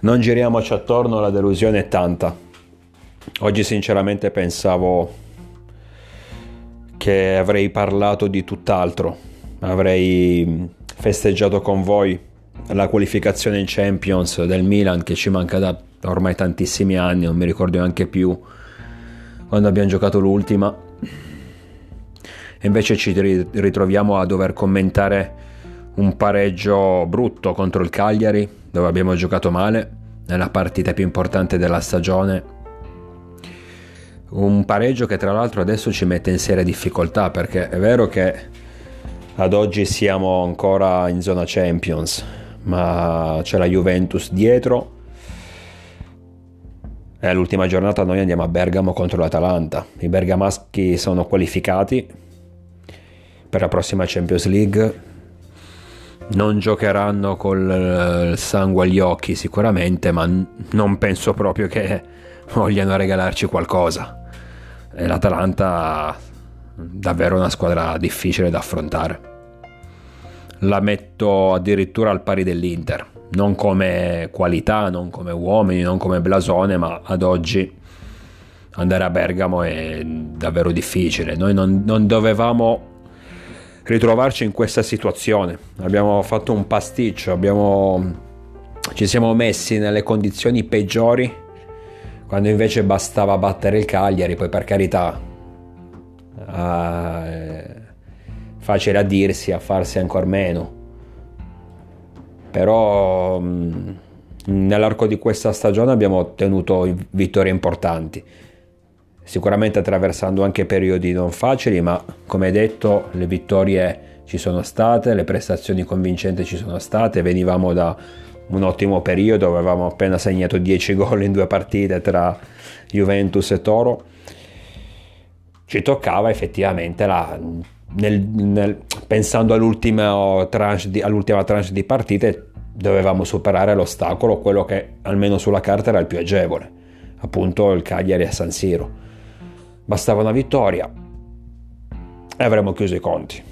Non giriamoci attorno, la delusione è tanta. Oggi sinceramente pensavo che avrei parlato di tutt'altro, avrei festeggiato con voi la qualificazione in Champions del Milan che ci manca da ormai tantissimi anni, non mi ricordo neanche più quando abbiamo giocato l'ultima. E invece ci ritroviamo a dover commentare un pareggio brutto contro il Cagliari, dove abbiamo giocato male, nella partita più importante della stagione. Un pareggio che tra l'altro adesso ci mette in seria difficoltà perché è vero che ad oggi siamo ancora in zona Champions, ma c'è la Juventus dietro. E l'ultima giornata noi andiamo a Bergamo contro l'Atalanta. I bergamaschi sono qualificati per la prossima Champions League. Non giocheranno col sangue agli occhi sicuramente, ma non penso proprio che vogliano regalarci qualcosa. L'Atalanta davvero una squadra difficile da affrontare la metto addirittura al pari dell'Inter, non come qualità, non come uomini, non come blasone, ma ad oggi andare a Bergamo è davvero difficile. Noi non, non dovevamo ritrovarci in questa situazione. Abbiamo fatto un pasticcio, abbiamo, ci siamo messi nelle condizioni peggiori quando invece bastava battere il Cagliari, poi per carità. Eh, facile a dirsi, a farsi ancora meno. Però mh, nell'arco di questa stagione abbiamo ottenuto vittorie importanti, sicuramente attraversando anche periodi non facili, ma come detto le vittorie ci sono state, le prestazioni convincenti ci sono state, venivamo da un ottimo periodo, avevamo appena segnato 10 gol in due partite tra Juventus e Toro. Ci toccava effettivamente la nel, nel, pensando all'ultima tranche, di, all'ultima tranche di partite, dovevamo superare l'ostacolo, quello che almeno sulla carta era il più agevole, appunto il Cagliari a San Siro. Bastava una vittoria e avremmo chiuso i conti.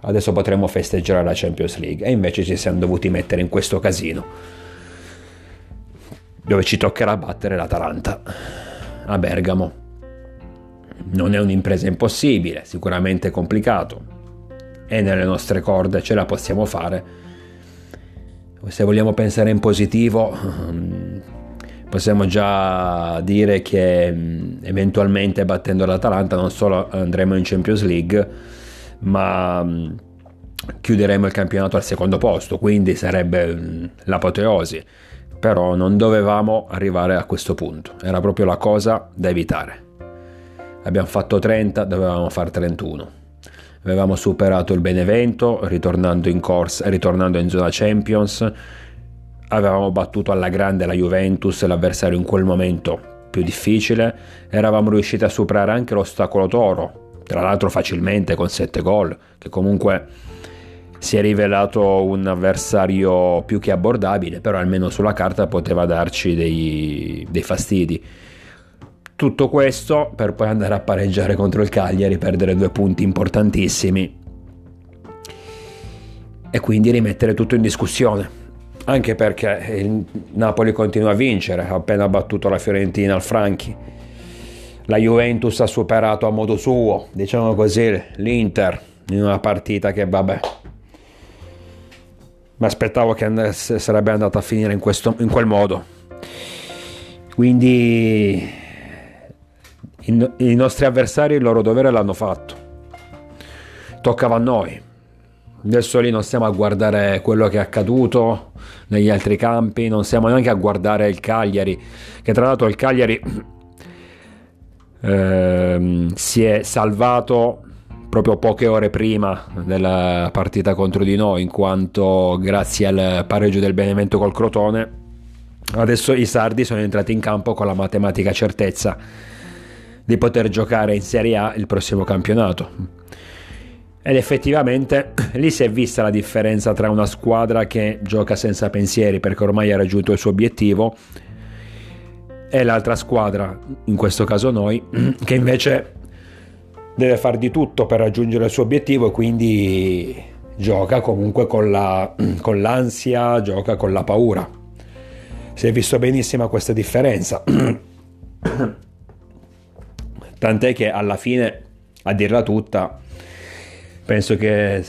Adesso potremmo festeggiare la Champions League e invece ci siamo dovuti mettere in questo casino dove ci toccherà battere l'Atalanta a Bergamo. Non è un'impresa impossibile, sicuramente complicato. È nelle nostre corde, ce la possiamo fare. Se vogliamo pensare in positivo, possiamo già dire che mm, eventualmente battendo l'Atalanta non solo andremo in Champions League, ma mm, chiuderemo il campionato al secondo posto, quindi sarebbe mm, l'apoteosi. Però non dovevamo arrivare a questo punto, era proprio la cosa da evitare abbiamo fatto 30, dovevamo fare 31. Avevamo superato il Benevento ritornando in corsa, ritornando in zona Champions. Avevamo battuto alla grande la Juventus, l'avversario in quel momento più difficile. Eravamo riusciti a superare anche l'ostacolo Toro, tra l'altro facilmente con 7 gol, che comunque si è rivelato un avversario più che abbordabile, però almeno sulla carta poteva darci dei, dei fastidi. Tutto questo per poi andare a pareggiare contro il Cagliari, perdere due punti importantissimi e quindi rimettere tutto in discussione. Anche perché il Napoli continua a vincere, ha appena battuto la Fiorentina al Franchi. La Juventus ha superato a modo suo, diciamo così, l'Inter in una partita che vabbè. Mi aspettavo che andasse, sarebbe andata a finire in, questo, in quel modo. Quindi i nostri avversari il loro dovere l'hanno fatto. Toccava a noi. Adesso lì non stiamo a guardare quello che è accaduto negli altri campi, non stiamo neanche a guardare il Cagliari, che tra l'altro il Cagliari ehm, si è salvato proprio poche ore prima della partita contro di noi, in quanto grazie al pareggio del Benevento col Crotone, adesso i sardi sono entrati in campo con la matematica certezza di poter giocare in Serie A il prossimo campionato. Ed effettivamente lì si è vista la differenza tra una squadra che gioca senza pensieri perché ormai ha raggiunto il suo obiettivo e l'altra squadra, in questo caso noi, che invece deve fare di tutto per raggiungere il suo obiettivo e quindi gioca comunque con, la, con l'ansia, gioca con la paura. Si è visto benissimo questa differenza. Tant'è che alla fine, a dirla tutta, penso che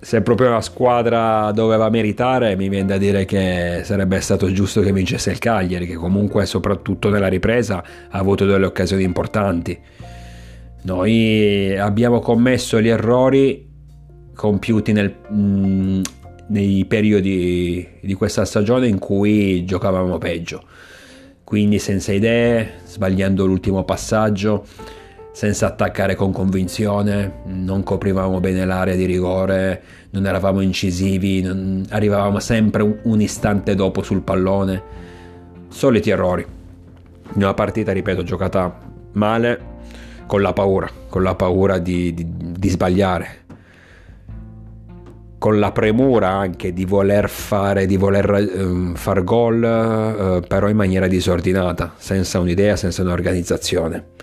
se proprio la squadra doveva meritare, mi viene da dire che sarebbe stato giusto che vincesse il Cagliari, che comunque soprattutto nella ripresa ha avuto delle occasioni importanti. Noi abbiamo commesso gli errori compiuti nel, mh, mm, nei periodi di questa stagione in cui giocavamo peggio. Quindi senza idee, sbagliando l'ultimo passaggio, senza attaccare con convinzione, non coprivamo bene l'area di rigore, non eravamo incisivi, non... arrivavamo sempre un istante dopo sul pallone. Soliti errori. Una partita, ripeto, giocata male, con la paura, con la paura di, di, di sbagliare, con la premura anche di voler fare, di voler um, far gol, uh, però in maniera disordinata, senza un'idea, senza un'organizzazione.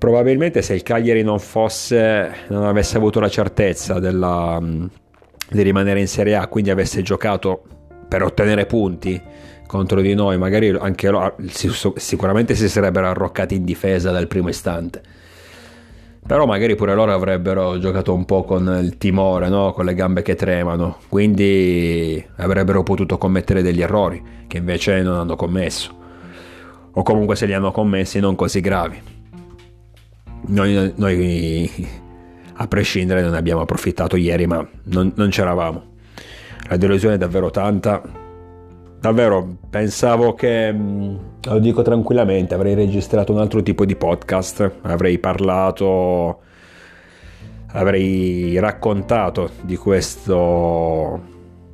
Probabilmente se il Cagliari non fosse, non avesse avuto la certezza della, di rimanere in Serie A, quindi avesse giocato per ottenere punti contro di noi, magari anche loro, sicuramente si sarebbero arroccati in difesa dal primo istante però magari pure loro avrebbero giocato un po' con il timore, no? con le gambe che tremano, quindi avrebbero potuto commettere degli errori che invece non hanno commesso, o comunque se li hanno commessi non così gravi. Noi, noi a prescindere non abbiamo approfittato ieri, ma non, non c'eravamo. La delusione è davvero tanta davvero pensavo che, mm, lo dico tranquillamente, avrei registrato un altro tipo di podcast, avrei parlato, avrei raccontato di questo,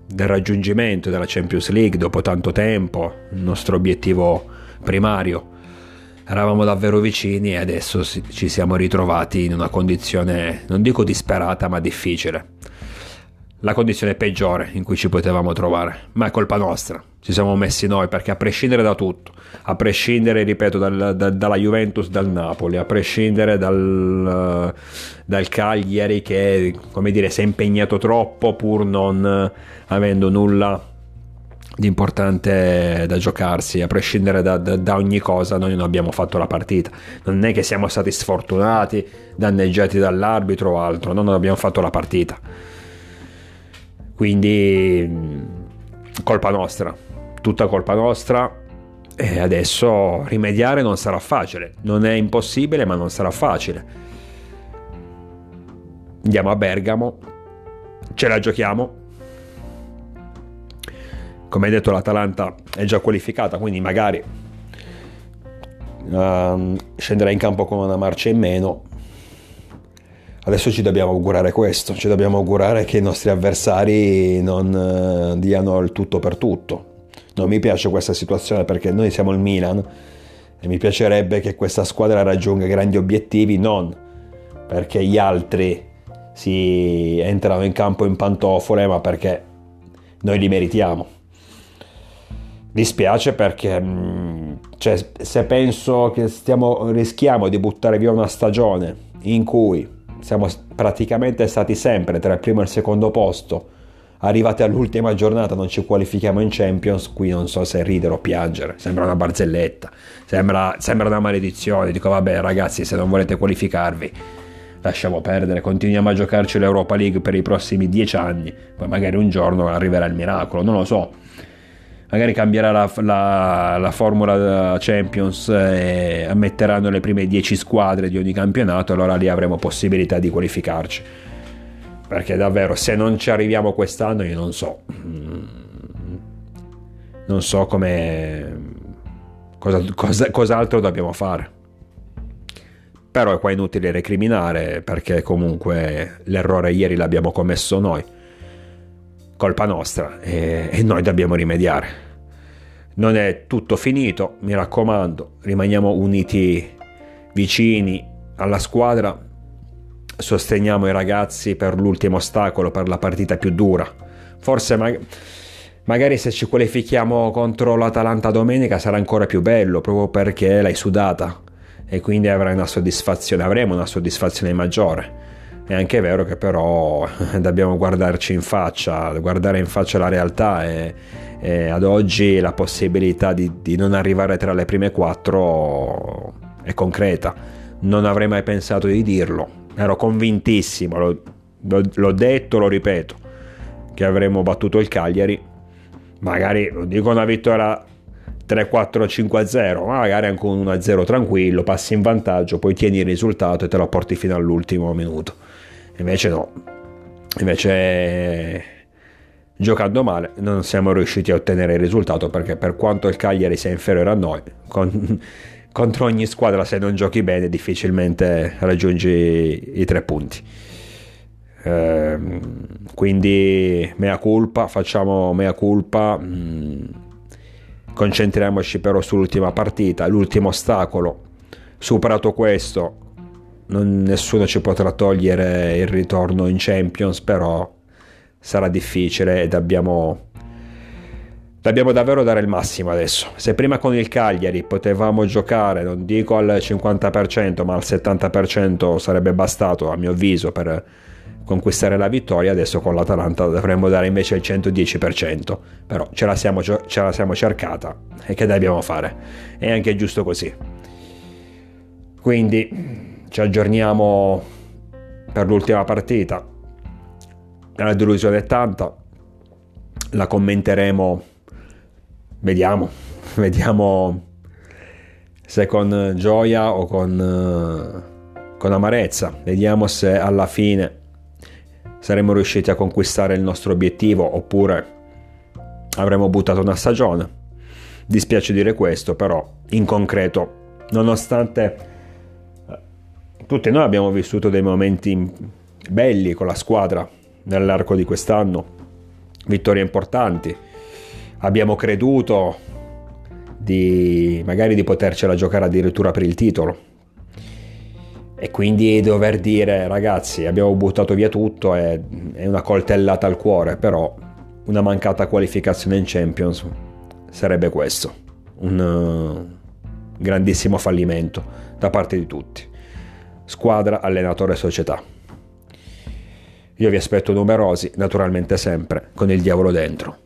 del raggiungimento della Champions League dopo tanto tempo, il nostro obiettivo primario. Eravamo davvero vicini e adesso ci siamo ritrovati in una condizione, non dico disperata, ma difficile. La condizione peggiore in cui ci potevamo trovare, ma è colpa nostra, ci siamo messi noi perché a prescindere da tutto, a prescindere, ripeto, dal, da, dalla Juventus, dal Napoli, a prescindere dal, dal Cagliari che, come dire, si è impegnato troppo pur non avendo nulla di importante da giocarsi, a prescindere da, da, da, ogni cosa, noi non abbiamo fatto la partita. Non è che siamo stati sfortunati, danneggiati dall'arbitro o altro, no, non abbiamo fatto la partita quindi colpa nostra, tutta colpa nostra e adesso rimediare non sarà facile, non è impossibile ma non sarà facile. Andiamo a Bergamo, ce la giochiamo. Come detto l'Atalanta è già qualificata, quindi magari uh, scenderà in campo con una marcia in meno Adesso ci dobbiamo augurare questo, ci dobbiamo augurare che i nostri avversari non uh, diano il tutto per tutto. Non mi piace questa situazione perché noi siamo il Milan e mi piacerebbe che questa squadra raggiunga grandi obiettivi, non perché gli altri si entrano in campo in pantofole, ma perché noi li meritiamo. Dispiace perché mm, cioè, se penso che stiamo, rischiamo di buttare via una stagione in cui siamo praticamente stati sempre tra il primo e il secondo posto. Arrivati all'ultima giornata non ci qualifichiamo in Champions, qui non so se ridere o piangere, sembra una barzelletta, sembra, sembra una maledizione, dico vabbè ragazzi se non volete qualificarvi lasciamo perdere, continuiamo a giocarci l'Europa League per i prossimi dieci anni, poi magari un giorno arriverà il miracolo, non lo so magari cambierà la, la, la formula Champions e ammetteranno le prime 10 squadre di ogni campionato, allora lì avremo possibilità di qualificarci. Perché davvero, se non ci arriviamo quest'anno, io non so. Mm, non so come. Cosa, cosa, cos'altro dobbiamo fare. Però è qua inutile recriminare perché comunque l'errore ieri l'abbiamo commesso noi colpa nostra e, e noi dobbiamo rimediare. Non è tutto finito, mi raccomando, rimaniamo uniti vicini alla squadra, sosteniamo i ragazzi per l'ultimo ostacolo, per la partita più dura. Forse mag- magari se ci qualifichiamo contro l'Atalanta domenica sarà ancora più bello, proprio perché l'hai sudata e quindi avrai una soddisfazione, avremo una soddisfazione maggiore È anche vero che però dobbiamo guardarci in faccia, guardare in faccia la realtà e, e ad oggi la possibilità di, di, non arrivare tra le prime quattro è concreta. Non avrei mai pensato di dirlo, ero convintissimo, lo, lo, l'ho detto, lo ripeto, che avremmo battuto il Cagliari. Magari, non dico una vittoria 3-4-5-0, ma magari anche un 1-0 tranquillo, passi in vantaggio, poi tieni il risultato e te lo porti fino all'ultimo minuto. Invece no, invece giocando male non siamo riusciti a ottenere il risultato perché per quanto il Cagliari sia inferiore a noi, con, contro ogni squadra se non giochi bene difficilmente raggiungi i tre punti. Eh, quindi mea culpa, facciamo mea culpa. Mh, mm, concentriamoci però sull'ultima partita, l'ultimo ostacolo. Superato questo, non, nessuno ci potrà togliere il ritorno in Champions, però sarà difficile e dobbiamo, dobbiamo davvero dare il massimo adesso. Se prima con il Cagliari potevamo giocare, non dico al 50%, ma al 70% sarebbe bastato, a mio avviso, per conquistare la vittoria, adesso con l'Atalanta dovremmo dare invece il 110%, però ce la siamo, ce la siamo cercata e che dobbiamo fare? È anche giusto così. Quindi ci aggiorniamo per l'ultima partita. La delusione è tanta, la commenteremo, vediamo, vediamo se con gioia o con, con amarezza, vediamo se alla fine saremo riusciti a conquistare il nostro obiettivo oppure avremo buttato una stagione. Dispiace dire questo, però in concreto, nonostante eh, tutti noi abbiamo vissuto dei momenti belli con la squadra nell'arco di quest'anno, vittorie importanti, abbiamo creduto di magari di potercela giocare addirittura per il titolo. E quindi dover dire ragazzi abbiamo buttato via tutto è, è una coltellata al cuore, però una mancata qualificazione in Champions sarebbe questo, un uh, grandissimo fallimento da parte di tutti, squadra, allenatore e società. Io vi aspetto numerosi, naturalmente sempre, con il diavolo dentro.